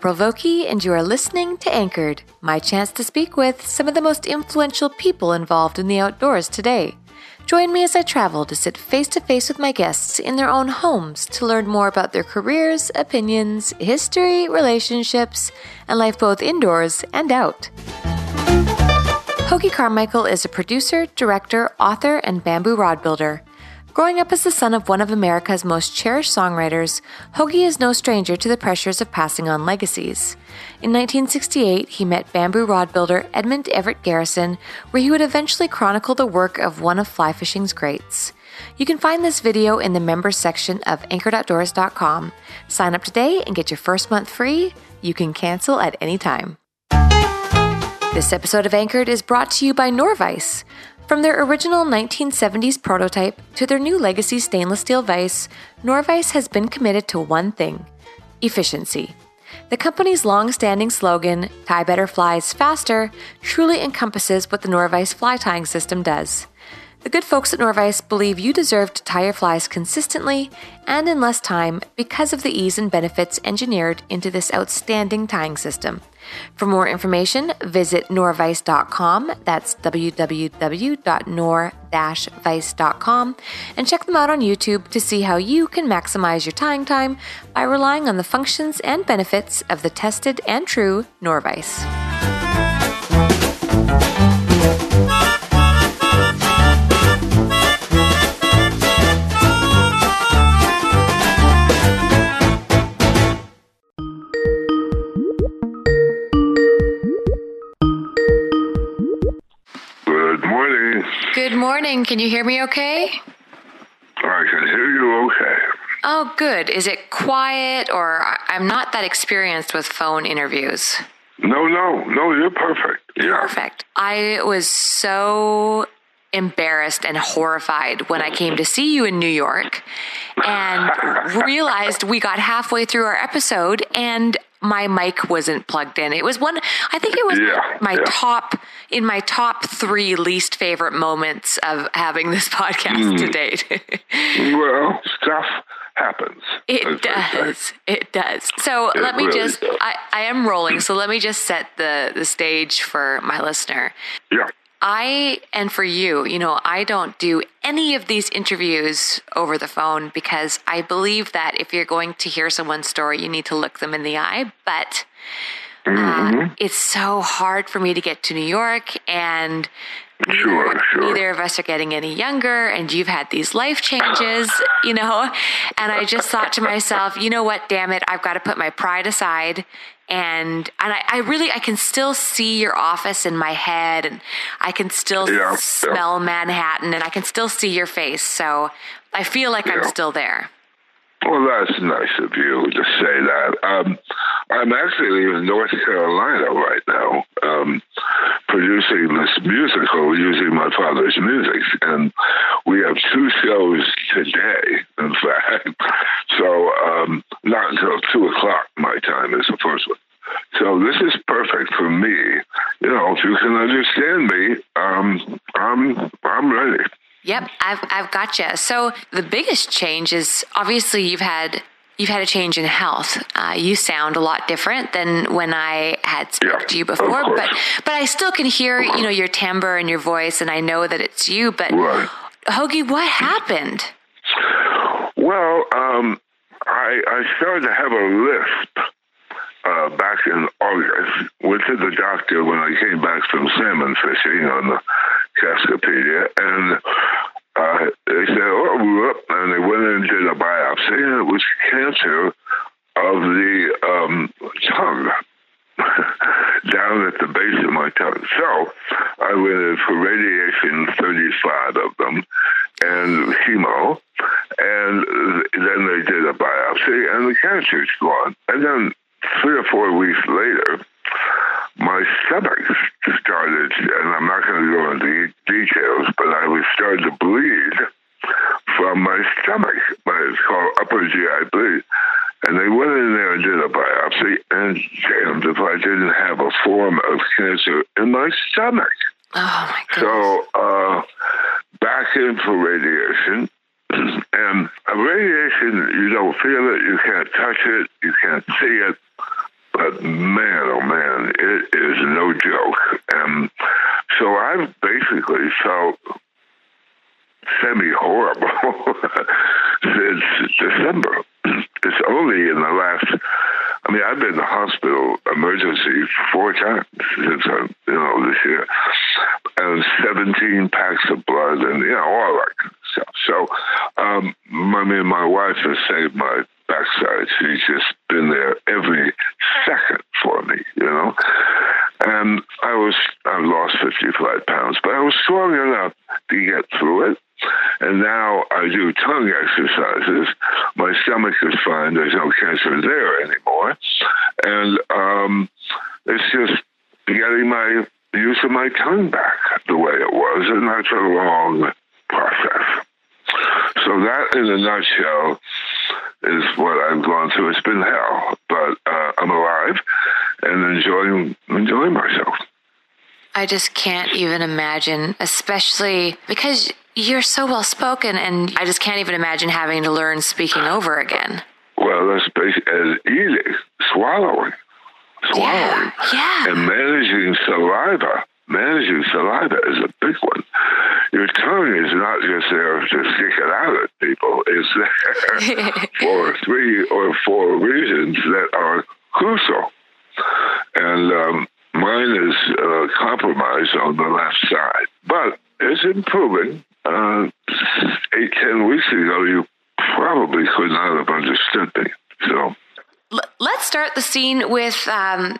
April Vokey, and you are listening to Anchored, my chance to speak with some of the most influential people involved in the outdoors today. Join me as I travel to sit face to face with my guests in their own homes to learn more about their careers, opinions, history, relationships, and life both indoors and out. Hoagy Carmichael is a producer, director, author, and bamboo rod builder. Growing up as the son of one of America's most cherished songwriters, Hoagy is no stranger to the pressures of passing on legacies. In 1968, he met bamboo rod builder Edmund Everett Garrison, where he would eventually chronicle the work of one of fly fishing's greats. You can find this video in the members section of anchoredoutdoors.com. Sign up today and get your first month free. You can cancel at any time. This episode of Anchored is brought to you by Norvise. From their original 1970s prototype to their new legacy stainless steel vise, Norvise has been committed to one thing efficiency. The company's long standing slogan, Tie Better Flies Faster, truly encompasses what the Norvise fly tying system does. The good folks at Norvise believe you deserve to tie your flies consistently and in less time because of the ease and benefits engineered into this outstanding tying system. For more information, visit norvise.com. That's www.nor-vice.com and check them out on YouTube to see how you can maximize your tying time by relying on the functions and benefits of the tested and true Norvise. Morning. Can you hear me okay? I can hear you okay. Oh, good. Is it quiet or I'm not that experienced with phone interviews? No, no, no, you're perfect. Yeah. Perfect. I was so embarrassed and horrified when I came to see you in New York and realized we got halfway through our episode and my mic wasn't plugged in. It was one, I think it was Yeah, my yeah. top, in my top three least favorite moments of having this podcast Hmm. to date. Well, stuff happens. It does. It does. So It let me really just, does. I, I am rolling. So let me just set the, the stage for my listener. Yeah. I, and for you, you know, I don't do any of these interviews over the phone because I believe that if you're going to hear someone's story, you need to look them in the eye. But Mm-hmm. uh, it's so hard for me to get to New York and Sure, sure. neither of us are getting any younger and you've had these life changes, you know, and I just thought to myself, you know what, damn it, I've got to put my pride aside and and I, I really I can still see your office in my head and I can still Yeah, yeah. smell Manhattan and I can still see your face. So I feel like I'm still there. Well, that's nice of you to say that. Um, I'm actually in North Carolina right now, um, producing this musical using my father's music, and we have two shows today. In fact, so um, not until two o'clock my time is the first one. So this is perfect for me. You know, if you can understand me, um, I'm I'm ready. Yep, I've I've got you. So the biggest change is obviously you've had you've had a change in health. Uh, you sound a lot different than when I had spoke Yeah, to you before, but but I still can hear you know your timbre and your voice, and I know that it's you. But Right. Hoagy, what happened? Well, um, I, I started to have a lisp uh, back in August. Went to the doctor when I came back from salmon fishing on the Cascapedia, and uh, they said, "Oh, whoop," and they went and did a biopsy, and it was cancer of the um, tongue. down at the base of my tongue. So I went in for radiation, 35 of them, and chemo. And then they did a biopsy, and the cancer's gone. And then three or four weeks later, my stomach started, and I'm not going to go into details, but I was starting to bleed from my stomach. But It's called upper GI bleed. And they went in there and did a biopsy, and damned if I didn't have a form of cancer in my stomach. Oh my goodness. So uh, back in for radiation, and radiation, you don't feel it, you can't touch it, you can't see it, but man, oh man, it is no joke. And so I've basically felt semi horrible since December. It's only in the last. I mean, I've been in the hospital emergency four times since I, you know, this year, and 17 packs of blood, and you know, all that stuff. So, um, I mean, my wife has saved my backside. She's just been there every second for me, you know. And I was, I lost 55 pounds, but I was strong enough to get through it. And now I do tongue exercises. My stomach is fine. There's no cancer there anymore. And um, it's just getting my use of my tongue back the way it was. And that's a long process. So that, in a nutshell, is what I've gone through. It's been hell, but uh, I'm alive and enjoying enjoying myself. I just can't even imagine, especially because you're so well spoken, and I just can't even imagine having to learn speaking over again. Well, that's basically as eating, swallowing, swallowing, yeah, yeah. and managing saliva. Managing saliva is a big one. Your tongue is not just there to stick it out at people. It's there for three or four reasons that are crucial. And um, mine is uh, compromised on the left side, but it's improving uh, eight, ten weeks ago, you probably could not have understood me. So, let's start the scene with um,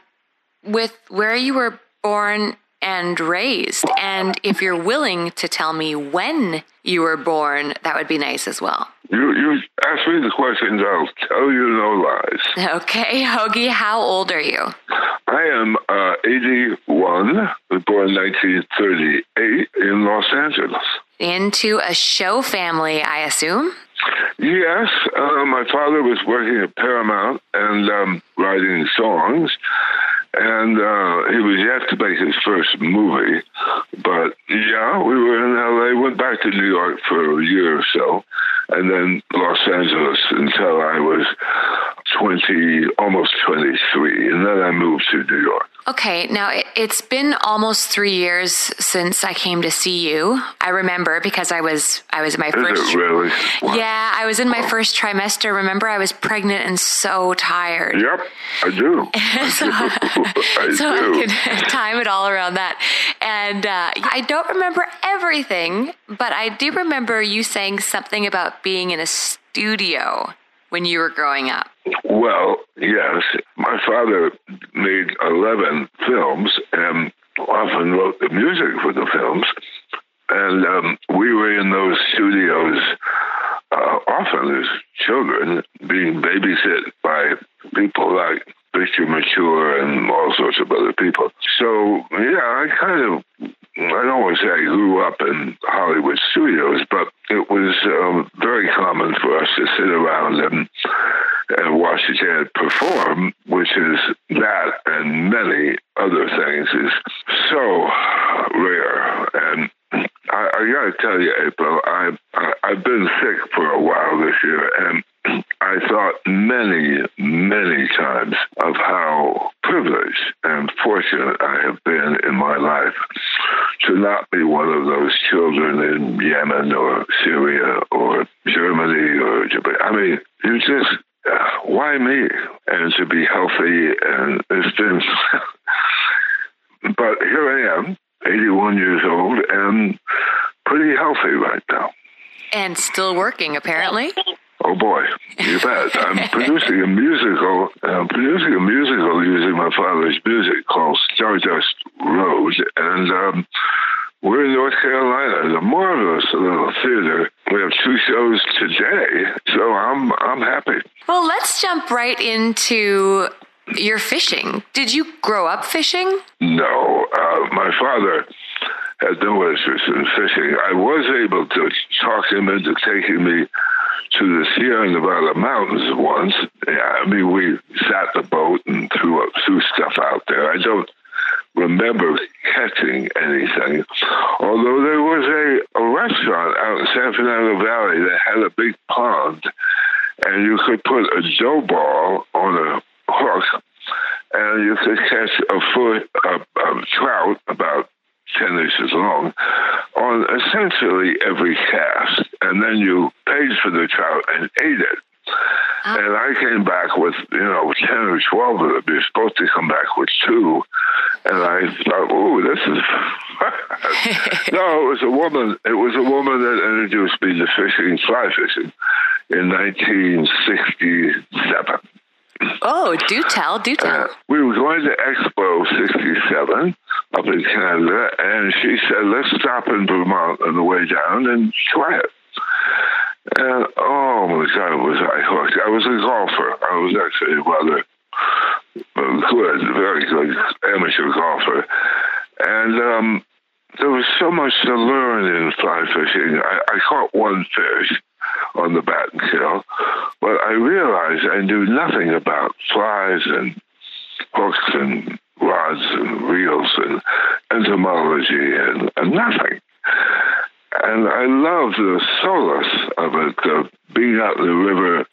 with where you were born and raised, and if you're willing to tell me when you were born, that would be nice as well. You you ask me the questions, I'll tell you no lies. Okay, Hoagy, how old are you? I am uh, 81, born 1938 in Los Angeles into a show family, I assume? Yes, uh, my father was working at Paramount and um, writing songs, and uh, he was yet to make his first movie. But yeah, we were in LA, went back to New York for a year or so, and then Los Angeles until I was 20, almost 23, and then I moved to New York. Okay, now it, has been almost three years since I came to see you. I remember because I was I was in my Is first. It really? Wow. Yeah, I was in my first trimester. Remember, I was pregnant and so tired. Yep, I do. so I, so do. I can time it all around that. And uh, I don't remember everything, but I do remember you saying something about being in a studio when you were growing up? Well, yes. My father made 11 films and often wrote the music for the films. And um, we were in those studios uh, often as children, being babysit by people like Victor Mature and all sorts of other people. So, yeah, I kind of I don't want to say I grew up in Hollywood studios, but it was um, very common for us to sit around and and watch a dad perform, which is that and many other things is so rare. And I, I got to tell you, April, I, I I've been sick for a while this year, and I thought many, many times of how privileged and fortunate I have been in my life to not be one of those children in Yemen or Syria or Germany or Japan. I mean, you just, uh, why me? And to be healthy, and it's been, but here I am, 81 years old, and pretty healthy right now. And still working, apparently. Oh boy, you bet. I'm producing a musical. I'm producing a musical using my father's music called Stardust Road, and um, we're in North Carolina. A marvelous little theater. We have two shows today, so I'm I'm happy. Well, let's jump right into your fishing. Did you grow up fishing? No, uh, my father had no interest in fishing. I was able to talk him into taking me to the Sierra Nevada mountains once. Yeah, I mean, we sat the boat and threw up, threw stuff out there. I don't remember catching anything, although there was a, a restaurant out in San Fernando Valley that had a big pond, and you could put a dough ball on a hook and you could catch a foot of, of trout about 10 inches long on essentially every cast. And then you paid for the trout and ate it. Oh. And I came back with, you know, 10 or 12 of them. You're supposed to come back with two. And I thought, oh, this is. no, it was a woman. It was a woman that introduced me to fishing, fly fishing, in 1967. Oh, do tell, do tell. Uh, we were going to Expo 67 up in Canada, and she said, let's stop in Vermont on the way down and try it. And oh my God, was I hooked. I was a golfer. I was actually rather good, very good amateur golfer. And um, there was so much to learn in fly fishing. I, I caught one fish on the Battenkill, but I realized I knew nothing about flies and hooks and rods and reels and entomology and, and nothing. And I love the solace of it, of being out in the river.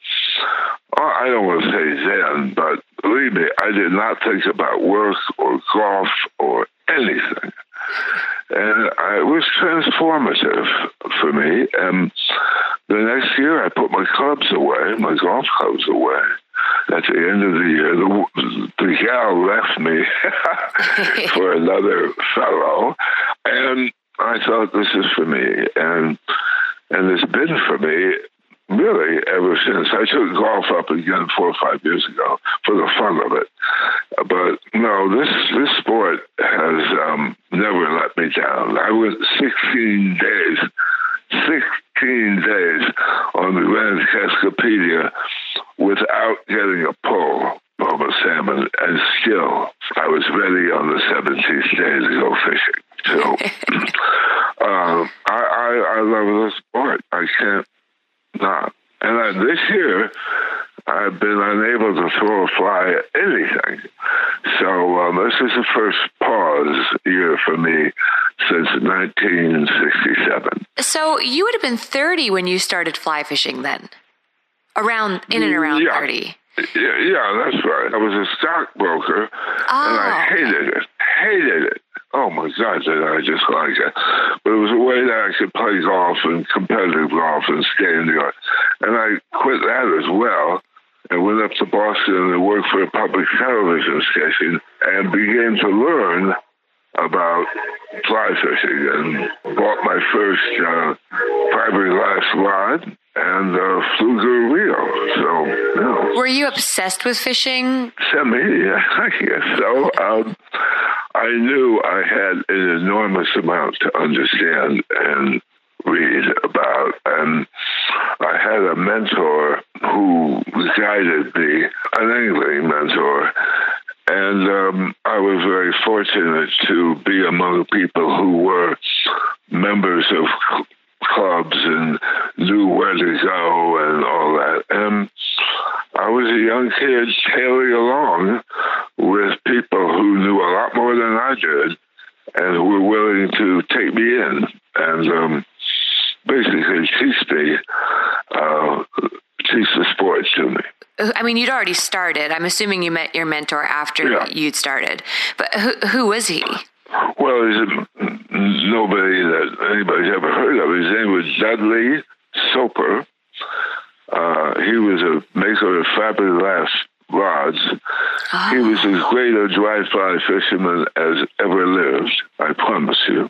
Oh, I don't want to say zen, but believe me, I did not think about work or golf or anything. And it was transformative for me. And the next year, I put my clubs away, my golf clubs away. At the end of the year, the, the gal left me for another fellow, and I thought this is for me, and and it's been for me really ever since. I took golf up again four or five years ago for the fun of it, but no, this this sport has um, never let me down. I went 16 days, 16 days on the Grand Cascapedia without getting a pull of a salmon, and still I was ready on the 17th day to go fishing. So um, I, I, I love the sport. I can't not. And I, this year, I've been unable to throw a fly at anything. So um, this is the first pause year for me since 1967. So you would have been 30 when you started fly fishing then? Around, in and around yeah. 30. Yeah, yeah, that's right. I was a stockbroker, oh, and I oh, hated okay. it. Hated it. Oh my God, did I just like it? But it was a way that I could play golf and competitive golf and stay in New York. And I quit that as well and went up to Boston and worked for a public television station and began to learn about fly fishing and bought my first uh, fiberglass rod and uh, Pflueger reel. So. Were you obsessed with fishing? Semi, yeah, I guess so. Um, I knew I had an enormous amount to understand and read about. And I had a mentor who guided me, an angling mentor. And um, I was very fortunate to be among people who were members of clubs and knew where to go and all that. And I was a young kid tailing along with people who knew a lot more than I did and who were willing to take me in and um, basically teach me, uh, teach the sport to me. I mean, you'd already started. I'm assuming you met your mentor after yeah. you'd started. But who, who was he? Well, he's nobody that anybody's ever heard of. His name was Dudley Soper. Uh, he was a maker of fiberglass rods. Oh. He was as great a dry fly fisherman as ever lived, I promise you.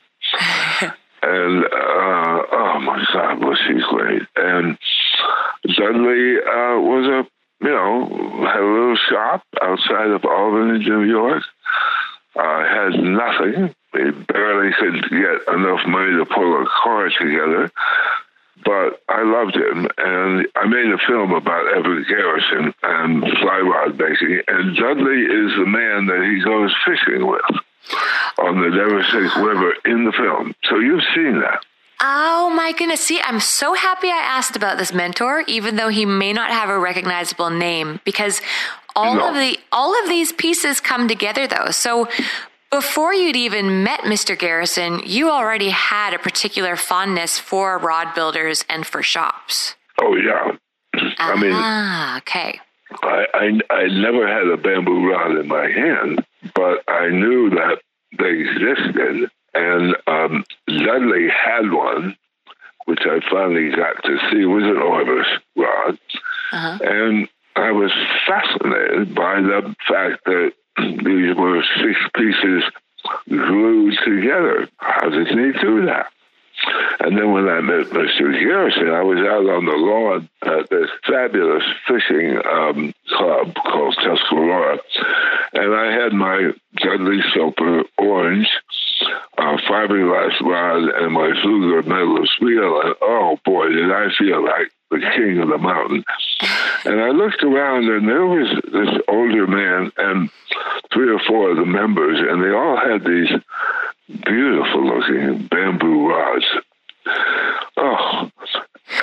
and uh, oh my God, was he great! And Dudley uh, was a you know had a little shop outside of Albany, New York. Uh, had nothing. He barely could get enough money to pull a car together. But I loved him, and I made a film about Everett Garrison and fly rod making. And Dudley is the man that he goes fishing with on the Devastate River in the film. So you've seen that. See, I'm so happy I asked about this mentor, even though he may not have a recognizable name, because all no. of the all of these pieces come together though. So before you'd even met Mr. Garrison, you already had a particular fondness for rod builders and for shops. Oh yeah. I mean, ah, okay. I, I, I never had a bamboo rod in my hand, but I knew that they existed. And um, Dudley had one, which I finally got to see. Was an Orvis rod. Uh-huh. And I was fascinated by the fact that these were six pieces glued together. How did he do that? And then when I met Mr. Garrison, I was out on the lawn at this fabulous fishing um, club called Tuscarora, and I had my Dudley Soper orange rod and my Pflueger medalist reel, and oh boy, did I feel like the king of the mountain. And I looked around, and there was this older man and three or four of the members, and they all had these beautiful looking bamboo rods. Oh,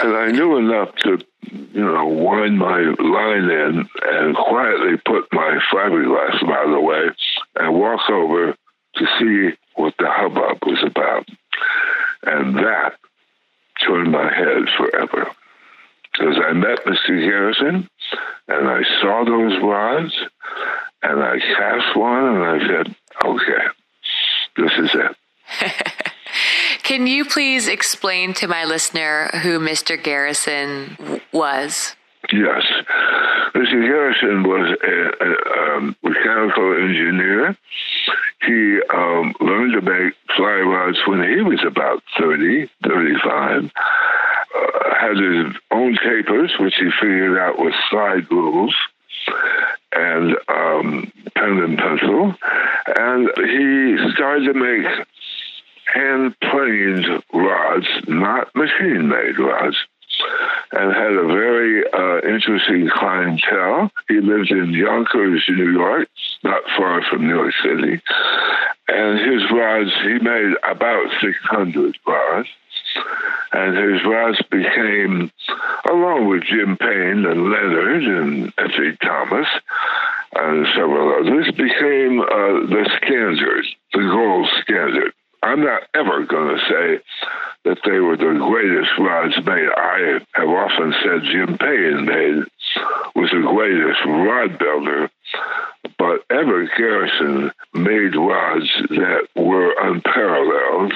and I knew enough to, you know, wind my line in and quietly put my fiberglass the way, and walk over to see what the hubbub was about. And that turned my head forever. Because I met Mr. Garrison and I saw those rods and I cast one and I said, okay, this is it. Can you please explain to my listener who Mr. Garrison was? Yes. Mr. Garrison was a, a um, mechanical engineer. He um, learned to make fly rods when he was about 30, 35. Uh, had his own tapers, which he figured out with slide rules and um, pen and pencil. And he started to make hand planed rods, not machine made rods, and had a very uh, interesting clientele. He lived in Yonkers, New York, not far from New York City. And his rods, he made about 600 rods. And his rods became, along with Jim Payne and Leonard and F.E. Thomas and several others, became uh, the standard, the gold standard. I'm not ever going to say that they were the greatest rods made. I have often said Jim Payne made was the greatest rod builder, but Everett Garrison made rods that were unparalleled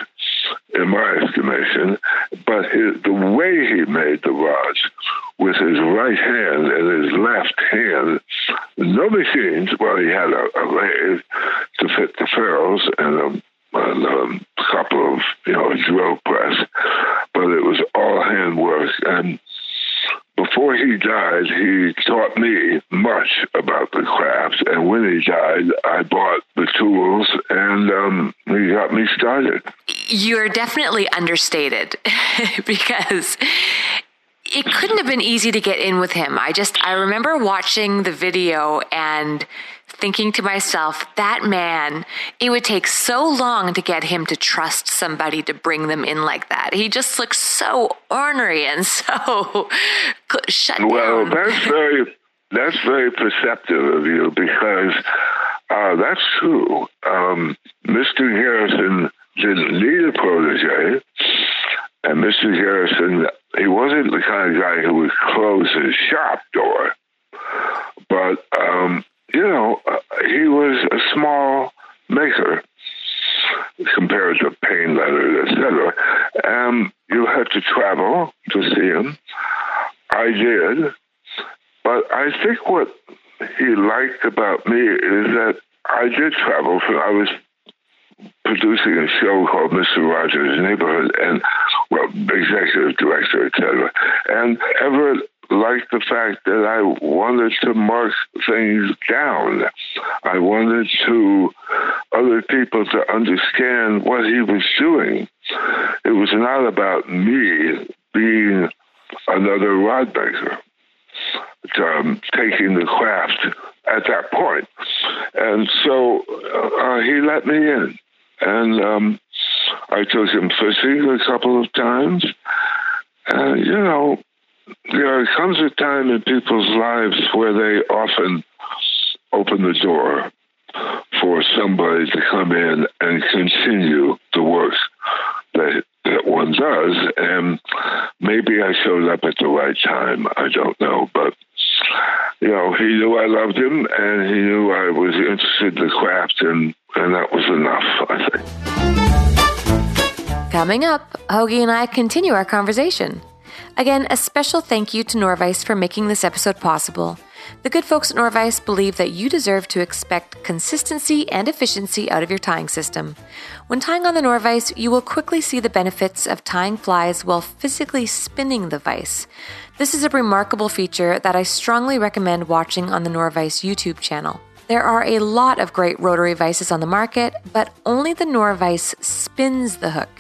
in my estimation. But his, the way he made the rods with his right hand and his left hand, no machines. Well, he had a, a lathe to fit the ferrules and a and um, a couple of you know drill press, but it was all hand work. And before he died, he taught me much about the craft. And when he died, I bought the tools, and um, he got me started. You're definitely understated because it couldn't have been easy to get in with him. I just I remember watching the video and thinking to myself, that man, it would take so long to get him to trust somebody to bring them in like that. He just looks so ornery and so shut well, down. Well, that's very that's very perceptive of you because uh, that's true. Um, Mr. Garrison didn't need a protege, and Mr. Garrison, he wasn't the kind of guy who would close his shop door. But um, you know, uh, he was a small maker compared to Payne Leonard, etc. And you had to travel to see him. I did. But I think what he liked about me is that I did travel. For, I was producing a show called Mr. Rogers' Neighborhood and, well, executive director, etc. And Everett liked the fact that I wanted to mark things down. I wanted to other people to understand what he was doing. It was not about me being another rod maker, um, taking the craft at that point. And so uh, he let me in. And um, I took him fishing a couple of times. And, you know, there comes a time in people's lives where they often open the door for somebody to come in and continue the work that that one does. And maybe I showed up at the right time. I don't know, but you know, he knew I loved him and he knew I was interested in the craft, and, and that was enough, I think. Coming up, Hoagy and I continue our conversation. Again, a special thank you to Norvise for making this episode possible. The good folks at Norvise believe that you deserve to expect consistency and efficiency out of your tying system. When tying on the Norvise, you will quickly see the benefits of tying flies while physically spinning the vise. This is a remarkable feature that I strongly recommend watching on the Norvise YouTube channel. There are a lot of great rotary vices on the market, but only the Norvise spins the hook.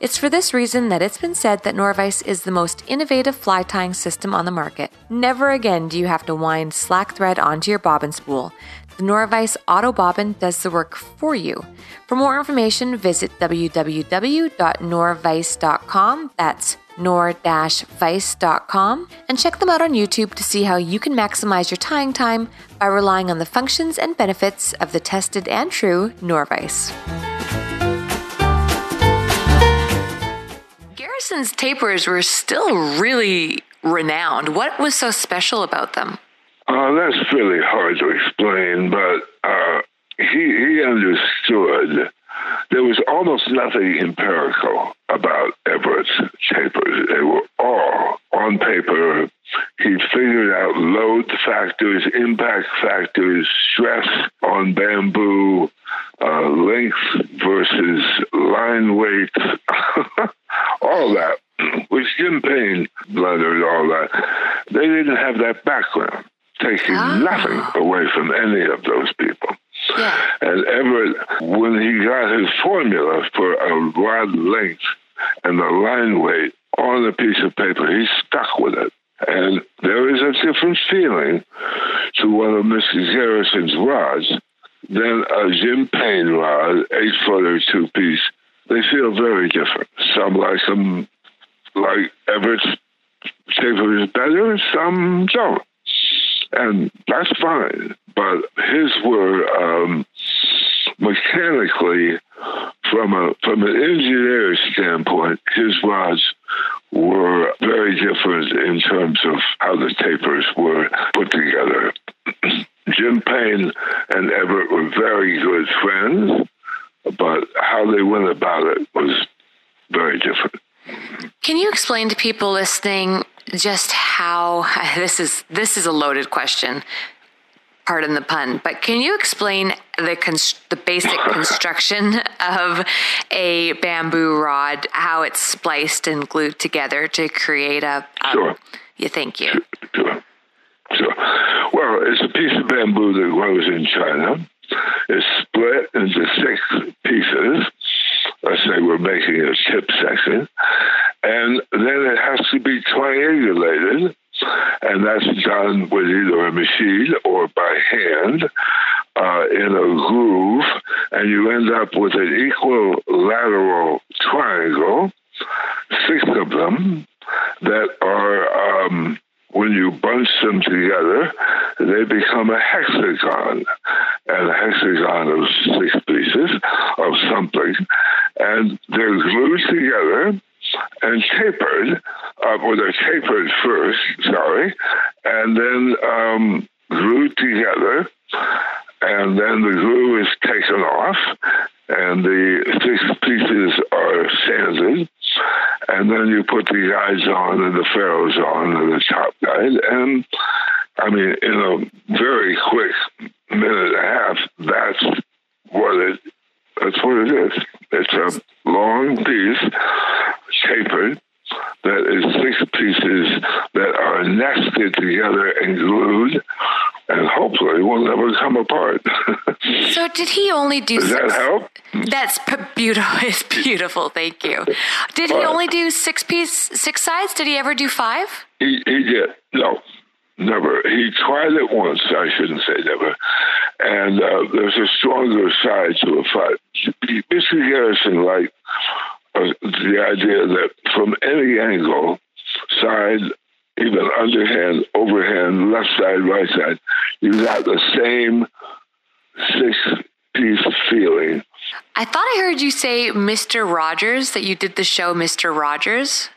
It's for this reason that it's been said that Norvise is the most innovative fly tying system on the market. Never again do you have to wind slack thread onto your bobbin spool. The Norvise Auto Bobbin does the work for you. For more information, visit www.norvise.com. That's nor-vice.com and check them out on YouTube to see how you can maximize your tying time by relying on the functions and benefits of the tested and true Norvise. Garrison's tapers were still really renowned. What was so special about them? Uh, that's really hard to explain, but uh, he, he understood there was almost nothing empirical about Everett's tapers. They were all on paper. He figured out load factors, impact factors, stress on bamboo, uh, length versus line weight, all that, which Jim Payne blundered all that. They didn't have that background, taking oh. nothing away from any of those people. Yeah. And Everett, when he got his formula for a rod length and the line weight on a piece of paper, he stuck with it. And there is a different feeling to one of Mrs. Garrison's rods than a Jim Payne rod, eight foot or two piece. They feel very different. Some like them, like Everett's taper is better, some don't. And that's fine. But his were um, mechanically, from a from an engineer's standpoint, his rods were very different in terms of how the tapers were put together. Jim Payne and Everett were very good friends, but how they went about it was very different. Can you explain to people listening just how this is this is a loaded question pardon the pun, but can you explain the const- the basic construction of a bamboo rod, how it's spliced and glued together to create a? a sure. You thank you. Sure. Sure. Well, it's a piece of bamboo that grows in China. It's split into six pieces. Let's say we're making a tip section, and then it has to be triangulated and that's done with either a machine or by hand uh, in a groove, and you end up with an equilateral triangle, six of them that are. Um, when you bunch them together, they become a hexagon, and a hexagon of six pieces of something, and they're glued together and tapered, uh, well, they're tapered first, sorry, and then um, glued together, and then the glue is taken off, and the six pieces are sanded, and then you put the guides on and the ferrules on and the top guide, and I mean, in a very quick minute and a half, that's what it that's what it is. It's a long piece, tapered, that is six pieces that are nested together and glued, and hopefully will never come apart. so, did he only do? Does six? that help? That's beautiful. It's beautiful. Thank you. Did he only do six piece, six sides? Did he ever do five? He, he did. No, never. He tried it once. I shouldn't say never. And uh, there's a stronger side to a fight. Mr. Garrison liked uh, the idea that from any angle, side, even underhand, overhand, left side, right side, you got the same six piece feeling. I thought I heard you say Mr. Rogers, that you did the show Mr. Rogers.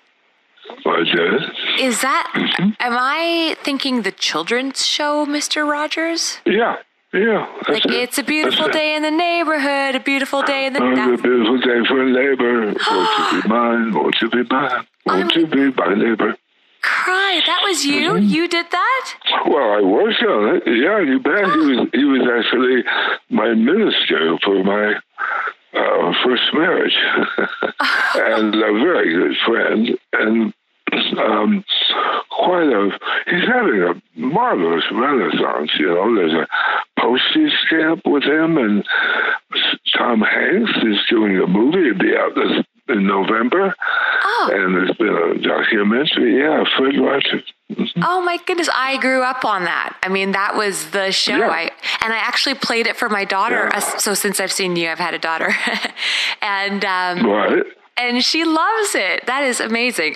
I did. Is that? Mm-hmm. Am I thinking the children's show, Mister Rogers? Yeah. Yeah, like it. it's a beautiful day in the neighborhood, a beautiful day in the. Oh, a beautiful day for labor. won't you be mine? Won't you be mine? Won't I'm... you be my neighbor? Cry! That was you. Mm-hmm. You did that. Well, I worked on it. Yeah, you bet. He was. He was actually my minister for my uh, first marriage, and a very good friend. And um, quite a he's having a marvelous renaissance. You know, there's a postage stamp with him, and Tom Hanks is doing a movie. It'll be out this in November, oh. and there's been a documentary. Yeah, Fred Rogers. Mm-hmm. Oh my goodness! I grew up on that. I mean, that was the show. Yeah. I and I actually played it for my daughter. Yeah. So since I've seen you, I've had a daughter, and um, right. and she loves it. That is amazing.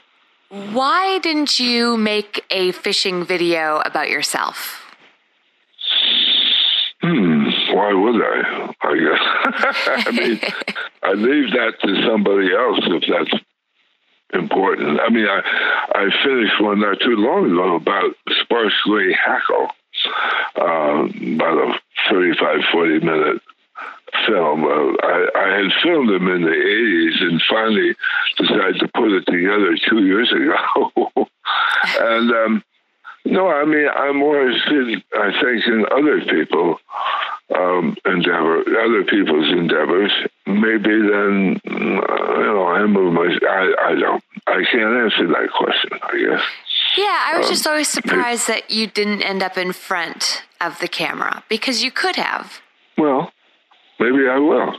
Why didn't you make a fishing video about yourself? Hmm, why would I? I guess. I mean, I leave that to somebody else if that's important. I mean, I I finished one not too long ago about Sparse Grey Hackle, uh, about a 35, 40 minute film. Uh, I, I had filmed them in the 80s and finally decided to put it together two years ago. and um, no, I mean, I'm more interested, I think, in other people um, endeavor, other people's endeavors, maybe than uh, you know I of my. I I don't. I can't answer that question. I guess. Yeah, I was um, just always surprised that you didn't end up in front of the camera because you could have. Well, maybe I will.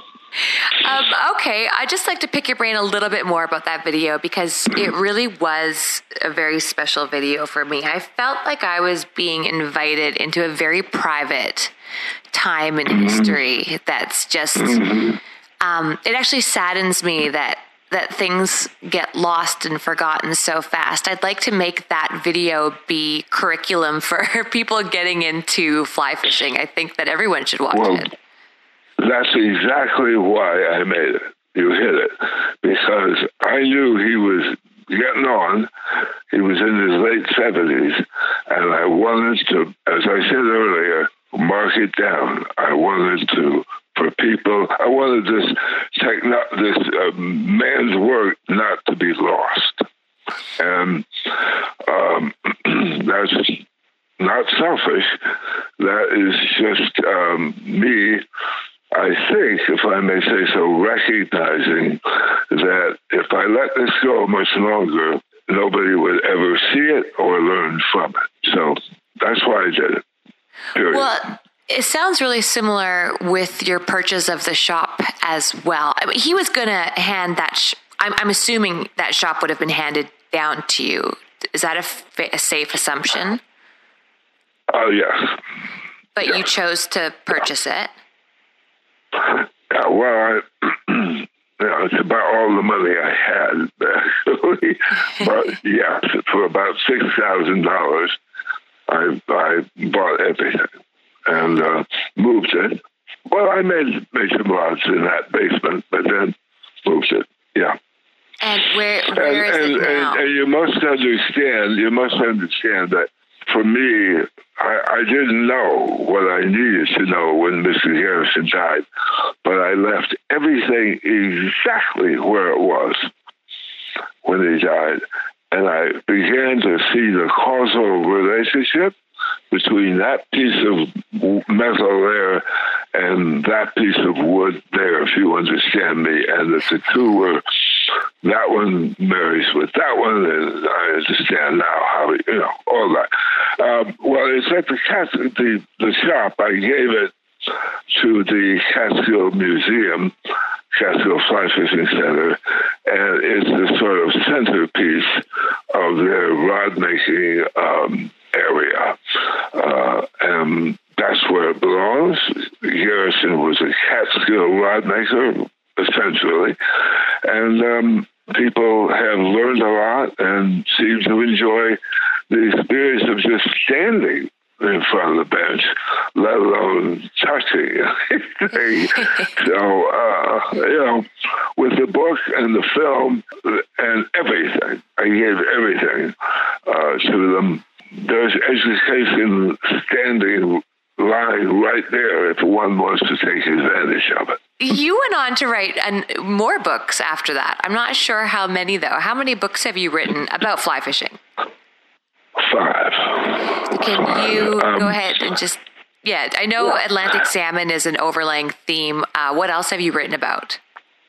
Um, okay, I'd just like to pick your brain a little bit more about that video because it really was a very special video for me. I felt like I was being invited into a very private time in mm-hmm. history that's just, mm-hmm. um, it actually saddens me that that things get lost and forgotten so fast. I'd like to make that video be curriculum for people getting into fly fishing. I think that everyone should watch well, it. That's exactly why I made it. You hit it. Because I knew he was getting on. He was in his late 70s. And I wanted to, as I said earlier, mark it down. I wanted to, for people, I wanted this techno, this uh, man's work not to be lost. And um, that's not selfish. That is just um, me I think, if I may say so, recognizing that if I let this go much longer, nobody would ever see it or learn from it. So that's why I did it. Period. Well, it sounds really similar with your purchase of the shop as well. I mean, he was going to hand that. Sh- I'm, I'm, assuming that shop would have been handed down to you. Is that a, safe assumption? Oh, uh, yes. But yes. you chose to purchase it. Yeah, well, I, it's about all the money I had actually. but yeah, for about six thousand dollars, I I bought everything and uh, moved it. Well, I made made some rods in that basement, but then moved it. Yeah. And where where and, is and, it now? And, and you must understand. You must understand that for me, I, I didn't know what I needed to know when Mr. Garrison died, but I left everything exactly where it was when he died. And I began to see the causal relationship between that piece of metal there and that piece of wood there, if you understand me, and that the two were that one marries with that one, and I understand now how you know all that. Um, well, it's at the cat the the shop. I gave it to the Catskill Museum, Catskill Fly Fishing Center, and it's the sort of centerpiece of their rod making um, area. Uh, and that's where it belongs. Garrison was a Catskill rod maker, essentially. And um, people have learned a lot and seem to enjoy the experience of just standing in front of the bench, let alone touching anything. so, uh, you know, with the book and the film and everything, I gave everything. uh, to them. There's education standing lying right there if one wants to take advantage of it. You went on to write an, more books after that. I'm not sure how many, though. How many books have you written about fly fishing? Five. Can Five. you Um, go ahead and just, yeah, I know Atlantic salmon is an overlaying theme. Uh, what else have you written about?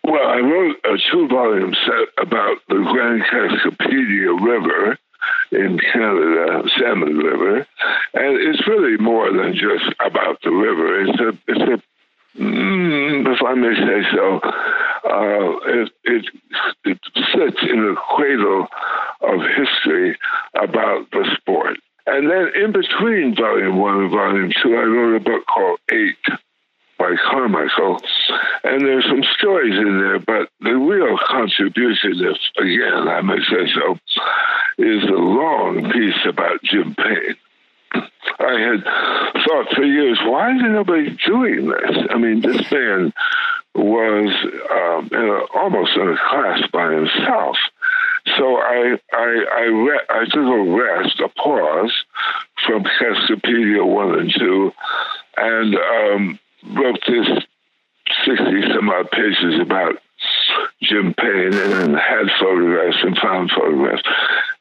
Well, I wrote a two volume set about the Grand Cascapedia River in Canada, Salmon River. And it's really more than just about the river. It's a, it's a if I may say so, uh, it, it, it sits in the cradle of history about the sport. And then in between volume one and volume two, I wrote a book called Eight by Carmichael. And there's some stories in there, but the real contribution, if again I may say so, is a long piece about Jim Payne. I had thought for years, why is nobody doing this? I mean, this man was um, in a, almost in a class by himself. So I I I, re- I took a rest, a pause from Cascapedia one and two, and um, wrote this sixty some odd pages about Jim Payne and had photographs and found photographs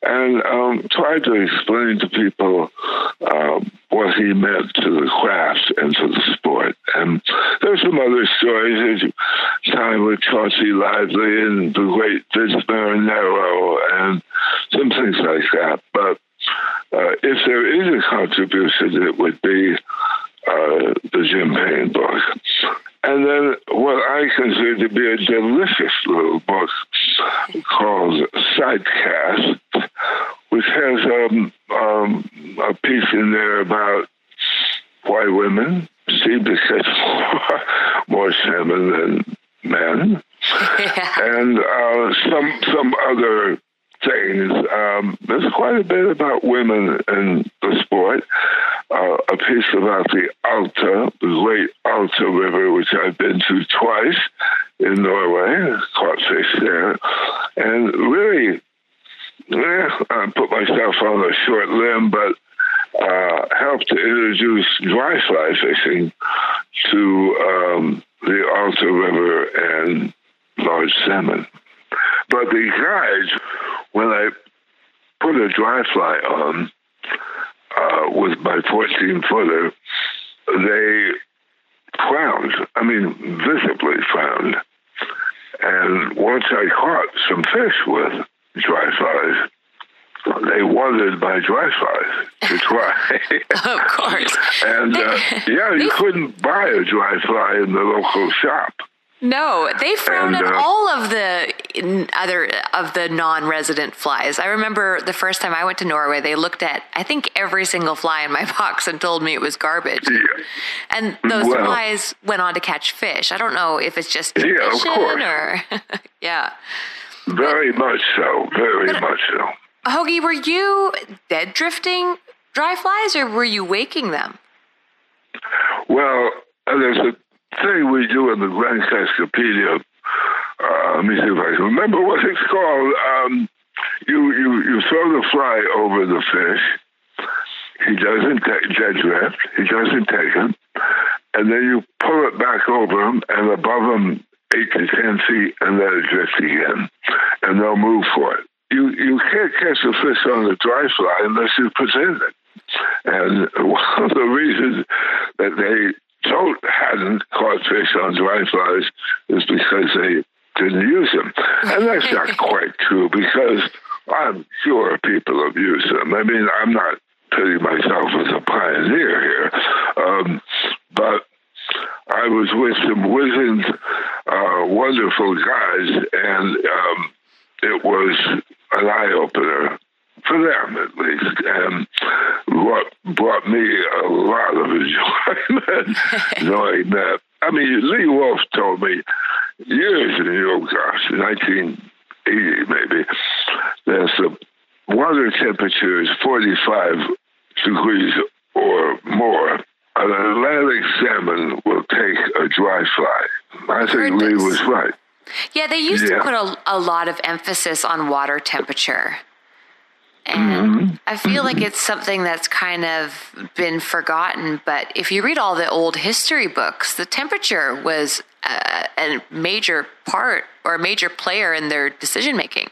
and um, tried to explain to people um, what he meant to the craft and to the sport. And there's some other stories. There's time with Chauncey Lively and the great Vince Marinaro and some things like that. But uh, if there is a contribution, it would be uh, the Jim Payne book. And then what I consider to be a delicious little book called Sidecast, which has um, um, a piece in there about why women seem to catch more, more salmon than men, and uh, some some other Um, there's quite a bit about women in the sport. Uh, a piece about the Alta, the great Alta River, which I've been to twice in Norway, caught fish there, and really, I put myself on a short limb, but uh, helped to introduce dry fly fishing to um, the Alta River and large salmon. But the guides, when I put a dry fly on uh, with my 14 footer, they frowned. I mean, visibly frowned. And once I caught some fish with dry flies, they wanted my dry flies to try. of course. and uh, yeah, you couldn't buy a dry fly in the local shop. No, they frown And, at uh, all of the other of the non-resident flies. I remember the first time I went to Norway, they looked at I think every single fly in my box and told me it was garbage. Yeah. And those Well- flies went on to catch fish. I don't know if it's just Yeah, of tradition course. or yeah. Very much so. Very much so. Hoagy, were you dead drifting dry flies or were you waking them? Well, uh, there's a thing we do in the Grand Cascapedia. Uh, let me see if I can remember what it's called. Um, you, you, you throw the fly over the fish. He doesn't take drift. He doesn't take it. And then you pull it back over him and above him eight to ten feet and let it drift again. And they'll move for it. You, you can't catch a fish on a dry fly unless you present it. And one of the reasons that they don't hadn't caught fish on dry flies is because they didn't use them. And that's not quite true because I'm sure people have used them. I mean, I'm not putting myself as a pioneer here, um, but I was with some wizened, uh, wonderful guys, and um, it was an eye opener for them at least, and what brought me a lot of enjoyment knowing that. I mean, Lee Wulff told me years ago, gosh, 1980 maybe, that the water temperature is 45 degrees or more. An Atlantic salmon will take a dry fly. I think Lee was right. Yeah, they used to put a, a lot of emphasis on water temperature. And mm-hmm. I feel like it's something that's kind of been forgotten. But if you read all the old history books, the temperature was a, a major part or a major player in their decision making.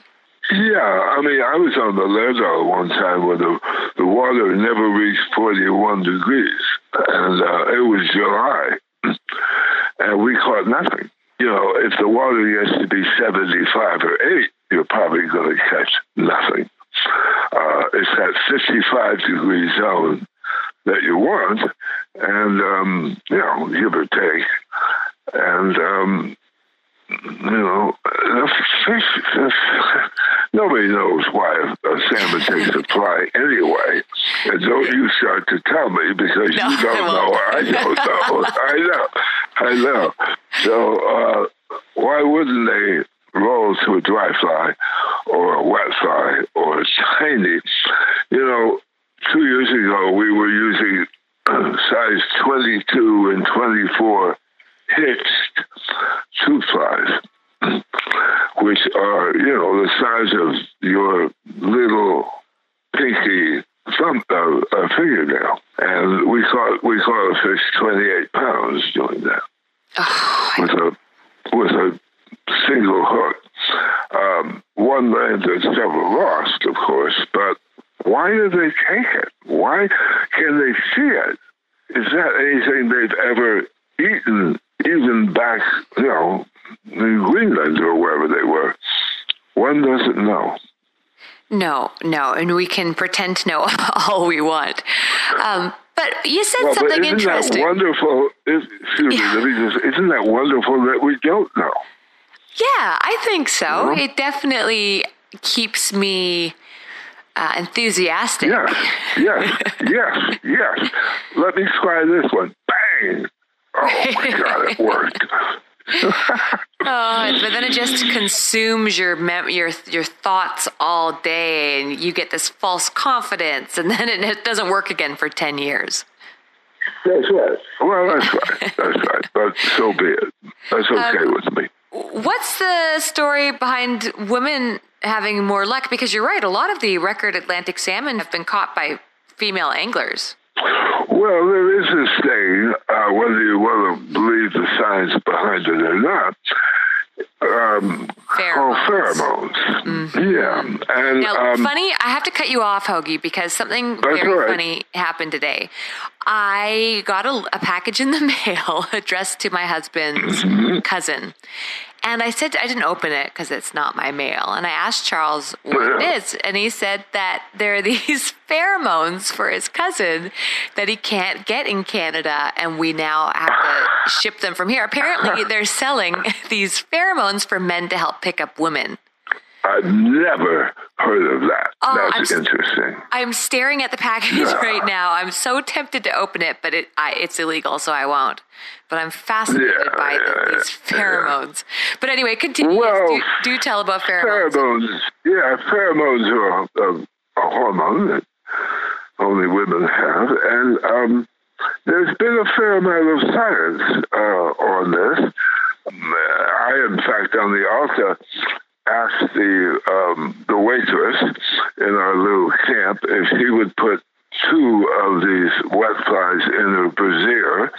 Yeah, I mean, I was on the Lerdo one time where the, the water never reached 41 degrees, and uh, it was July, and we caught nothing. You know, if the water gets to be 75 or 8, you're probably going to catch nothing. Uh, it's that 55 degree zone that you want, and, um, you know, give or take. And, um, you know, fish, nobody knows why a, salmon takes a fly anyway. And don't you start to tell me because no, you don't know. I don't know. I know. I know. So uh, why wouldn't they roll to a dry fly or a fly or shiny? You know, two years ago we were using size 22 and 24 hitched tube flies, which are, you know, the size of your little pinky thumb, uh, uh, fingernail. And we caught, we caught a fish 28 pounds doing that oh, with a, with a single hook. Um, one landed, several lost, of course, but why do they take it? Why can they see it? Is that anything they've ever eaten even back, you know, in Greenland or wherever they were. One doesn't know. No, no, and we can pretend to know all we want. Um, but you said well, something isn't interesting. That wonderful. Excuse yeah. me. Just, isn't that wonderful that we don't know? Yeah, I think so. It definitely keeps me uh, enthusiastic. Yes, yes, yes, yes. Let me try this one. Bang! Oh my god, it worked. oh, but then it just consumes your mem- your your thoughts all day, and you get this false confidence, and then it, it doesn't work again for ten years. That's right. Well, that's right. That's right. But so be it. That's okay um, with me. What's the story behind women having more luck? Because you're right. A lot of the record Atlantic salmon have been caught by female anglers. Well, there is this thing, uh, whether you want to believe the science behind it or not, um, pheromones. called pheromones. Mm-hmm. Yeah. And now, um, funny, I have to cut you off, Hoagy, because something very right. funny happened today. I got a, a, package in the mail addressed to my husband's mm-hmm. cousin. And I said, I didn't open it because it's not my mail. And I asked Charles what it is. And he said that there are these pheromones for his cousin that he can't get in Canada. And we now have to ship them from here. Apparently, they're selling these pheromones for men to help pick up women. I've never heard of that. Oh, That's I'm, interesting. I'm staring at the package yeah. right now. I'm so tempted to open it, but it I, it's illegal, so I won't. But I'm fascinated yeah, by yeah, the, these pheromones. But anyway, continue. Well, do, do, tell about pheromones. Pheromones, yeah, pheromones are a, a, a hormone that only women have, and um, there's been a fair amount of science uh, on this. I, in fact, on the Alta, asked the um, the waitress in our little camp if she would put two of these wet flies in her brassiere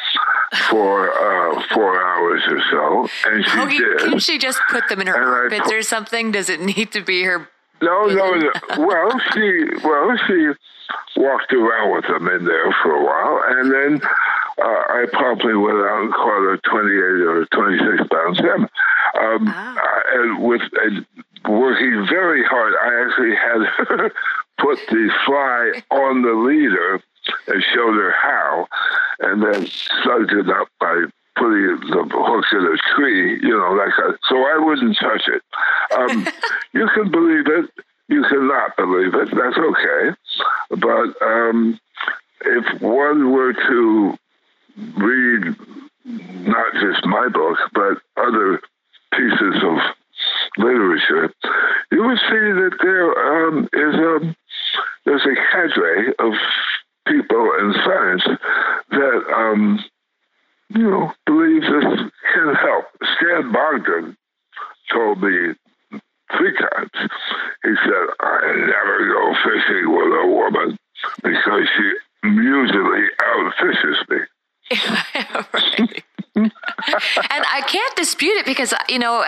for uh, four hours or so, and she oh, did. Can she just put them in her and armpits or something? Does it need to be her? No, no, no. Well, she well she walked around with them in there for a while, and then uh, I promptly went out and caught a 28 or 26 pound salmon. Um, ah. and with and working very hard, I actually had her put the fly on the leader and showed her how, and then slugged it up by putting the hooks in a tree, you know, like a, so I wouldn't touch it. Um, you can believe it, you cannot believe it. That's okay, but um, if one were to read not just my book, but other pieces of literature, you will see that there um, is a there's a cadre of people in science that um, you know believe this can help. Stan Bogdan told me three times. He said, I never go fishing with a woman because she usually outfishes me. right. And I can't dispute it because you know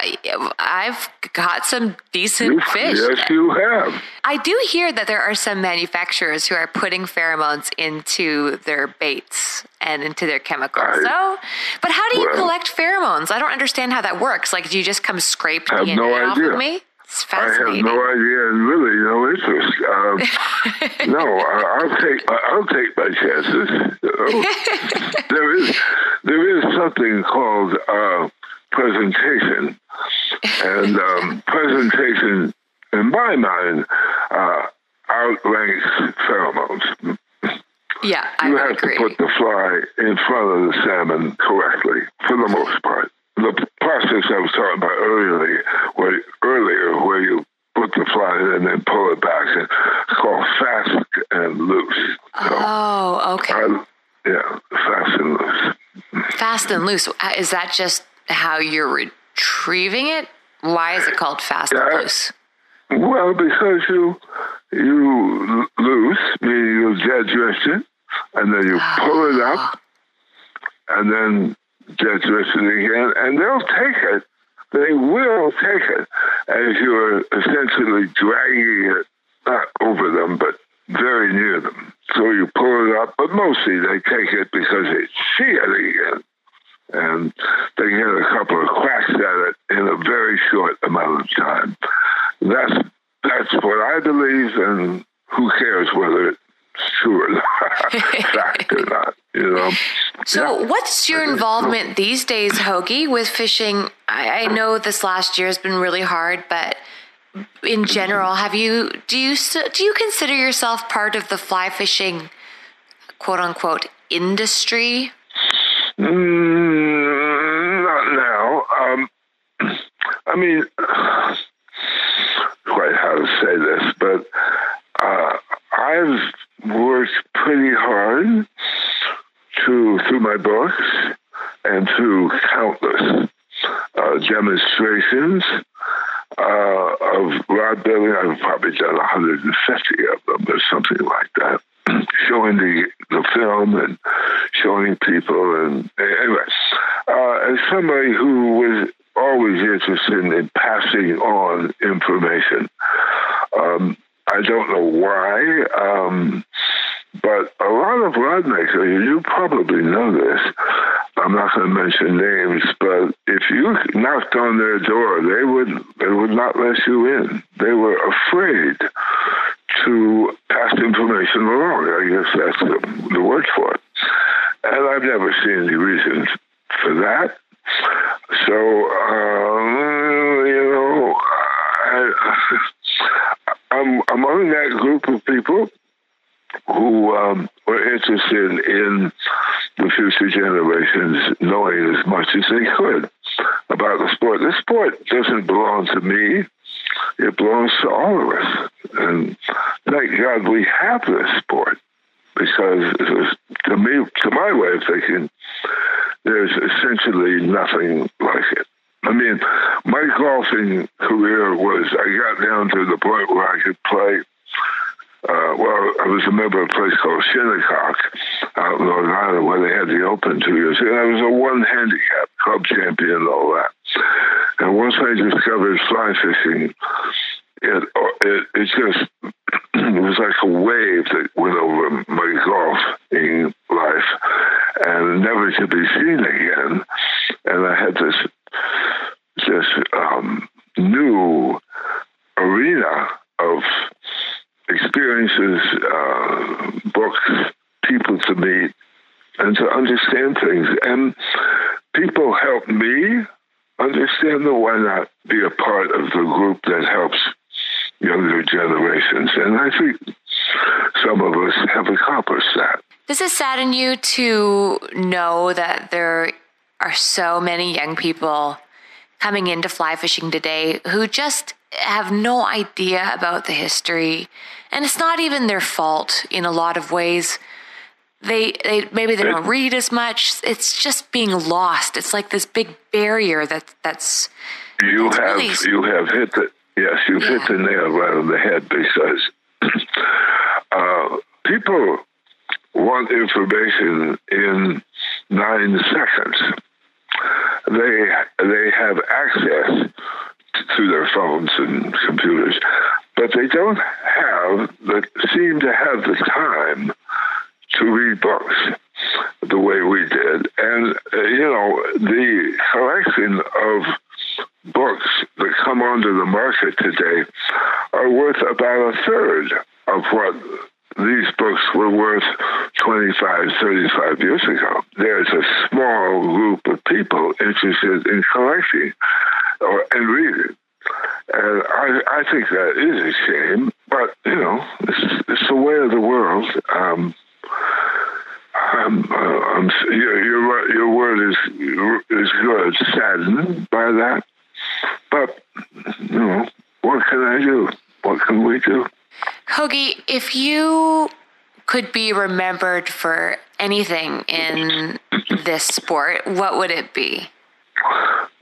I've got some decent You- fish. Yes, you have. I do hear that there are some manufacturers who are putting pheromones into their baits and into their chemicals. I- so, but how do you well- collect pheromones? I don't understand how that works. Like, do you just come scrape DNA no off of me? It's I have no idea and really no interest. Um, no, I, I'll take I'll take my chances. You there is there is something called uh, presentation, and um, presentation, in my mind, uh, outranks pheromones. yeah, I You have agree. to put the fly in front of the salmon correctly, for the most part. The process I was talking about earlier, where, earlier, where you put the fly in and then pull it back, and it's called fast and loose. So, oh, okay. I, yeah, fast and loose. fast and loose. Uh, Is that just how you're retrieving it? Why is it called fast and loose? Well, because you you l- loose, meaning you jet drift it, and then you pull it up, and then jet drift it again, and they'll take it. They will take it as you're essentially dragging it not over them, but very near them. So you pull it up, but mostly they take it because they see it again. And they get a couple of cracks at it in a very short amount of time. That's that's what I believe, and who cares whether it's true or not, fact or not, you know? So, Yeah. What's your involvement these days, Hoagy, with fishing? I, I know this last year has been really hard, but in general, have you do you do you consider yourself part of the fly fishing, quote unquote, industry? Mm, not now. Um, I mean, quite how to say this, but uh, I've worked pretty hard to through my books and through countless uh, demonstrations uh, of rod building. I've probably done 150 of them or something like that, showing the the film and showing people. And anyway, uh, as somebody who was always interested in passing on information, um, I don't know why. Um, but a lot of rod makers, you probably know this. I'm not going to mention names, but if you knocked on their door, they would they would not let you in. They were afraid to pass information along. I guess that's the, the word for it. And I've never seen any reason for that. So, um, you know, I, I'm among that group of people who um, were interested in the future generations knowing as much as they could about the sport. The sport doesn't belong to me. It belongs to all of us. And thank God we have this sport because it was, to me, to my way of thinking, there's essentially nothing like it. I mean, my golfing career was, I got down to the point where I could play uh, well, I was a called Shinnecock out in Long Island where they had the Open two years ago. I was a one handicap club champion and all that. And once I discovered fly fishing, it it, it just it was like a wave that went over my golfing life and never to be seen again. And I had this this um, new arena of experiences, uh, books, people to meet, and to understand things. And people help me understand them. Why not be a part of the group that helps younger generations? And I think some of us have accomplished that. Sadden you to know that there are so many young people coming into fly fishing today who just have no idea about the history? And it's not even their fault in a lot of ways. They, they maybe they don't read as much. It's just being lost. It's like this big barrier that that's You It's have really- you have hit the Yes, you yeah. hit the nail right on the head because uh, people want information in nine seconds. They they have access to their phones and computers, but they don't have the seem to have the time to read books the way we did. And uh, you know, the collection of books that come onto the market today are worth about a third of what these books were worth 25, 35 years ago. There's a small group of people interested in collecting or and reading. And I, I think that is a shame, but you know, it's, it's the way of the world. Um, I'm, uh, I'm, your, your, your word is is good. Saddened by that, but you know, what can I do? What can we do? Hoagy, if you could be remembered for anything in this sport, what would it be?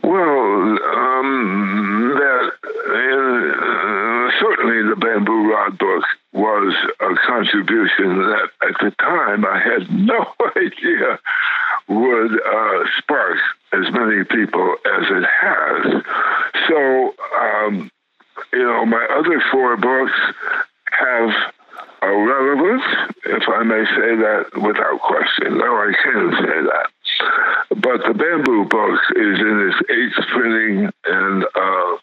Well, um, that uh, certainly the bamboo rod book was a contribution that at the time I had no idea would uh, spark as many people as it has. So, um, you know, my other four books have a relevance, if I may say that without question. No, I can say that. But the bamboo book is in its eighth printing and, uh,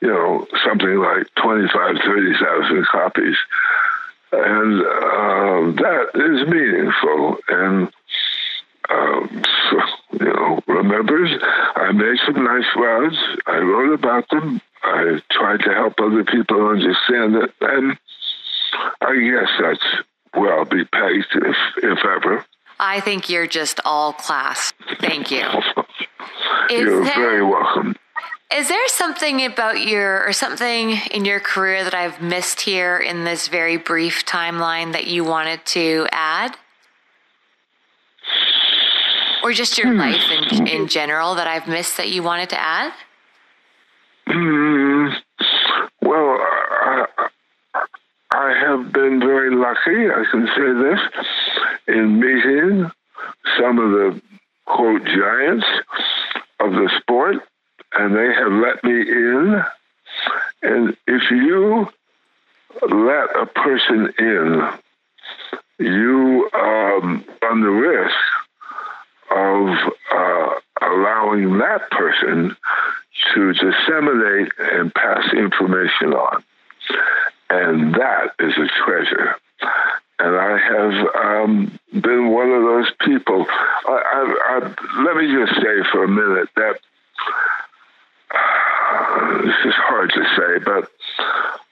you know, something like 25, 30,000 copies. And uh, that is meaningful. And um, so, you know, remembers I made some nice rods. I wrote about them. I tried to help other people understand it. And I guess that's where I'll be pegged, if, if ever. I think you're just all class. Thank you. you're there, very welcome. Is there something about your, or something in your career that I've missed here in this very brief timeline that you wanted to add? Or just your hmm. life in, in general that I've missed that you wanted to add? Hmm. Well, I, I have been very lucky, I can say this, in meeting some of the quote giants of the sport, and they have let me in. And if you let a person in, you um, run the risk of uh, allowing that person to disseminate and pass information on. And that is a treasure. And I have um, been one of those people. I, I, I, let me just say for a minute that uh, this is hard to say, but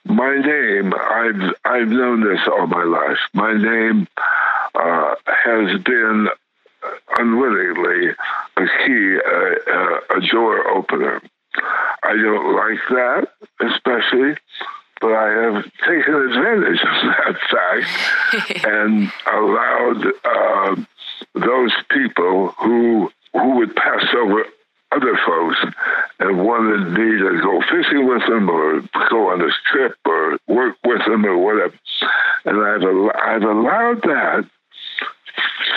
my name, I've, I've known this all my life. My name uh, has been unwittingly a key, uh, a door opener. I don't like that, especially but I have taken advantage of that fact and allowed uh, those people who who would pass over other folks and wanted me to go fishing with them or go on this trip or work with them or whatever. And I've I've allowed that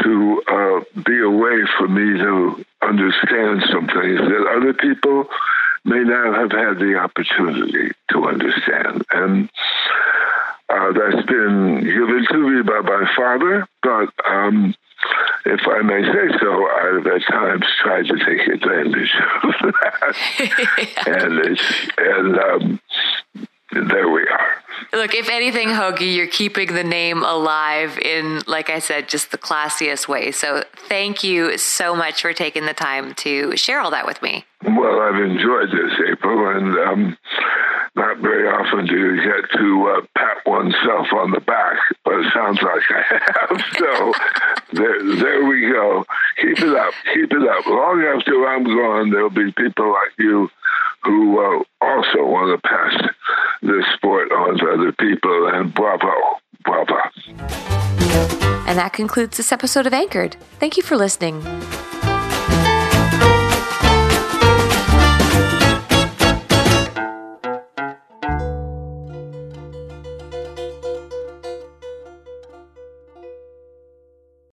to uh, be a way for me to understand some things that other people may not have had the opportunity to understand. And uh, that's been given to me by my father, but um, if I may say so, I've at times tried to take advantage of that. and it's, and um, there we are. Look, if anything, Hoagy, you're keeping the name alive in, like I said, just the classiest way. So thank you so much for taking the time to share all that with me. Well, I've enjoyed this, April, and um, not very often do you get to uh, pat oneself on the back, but it sounds like I have. So there, there we go. Keep it up. Keep it up. Long after I'm gone, there'll be people like you who uh, also want to pass this sport on to other people, and bravo, bravo. And that concludes this episode of Anchored. Thank you for listening.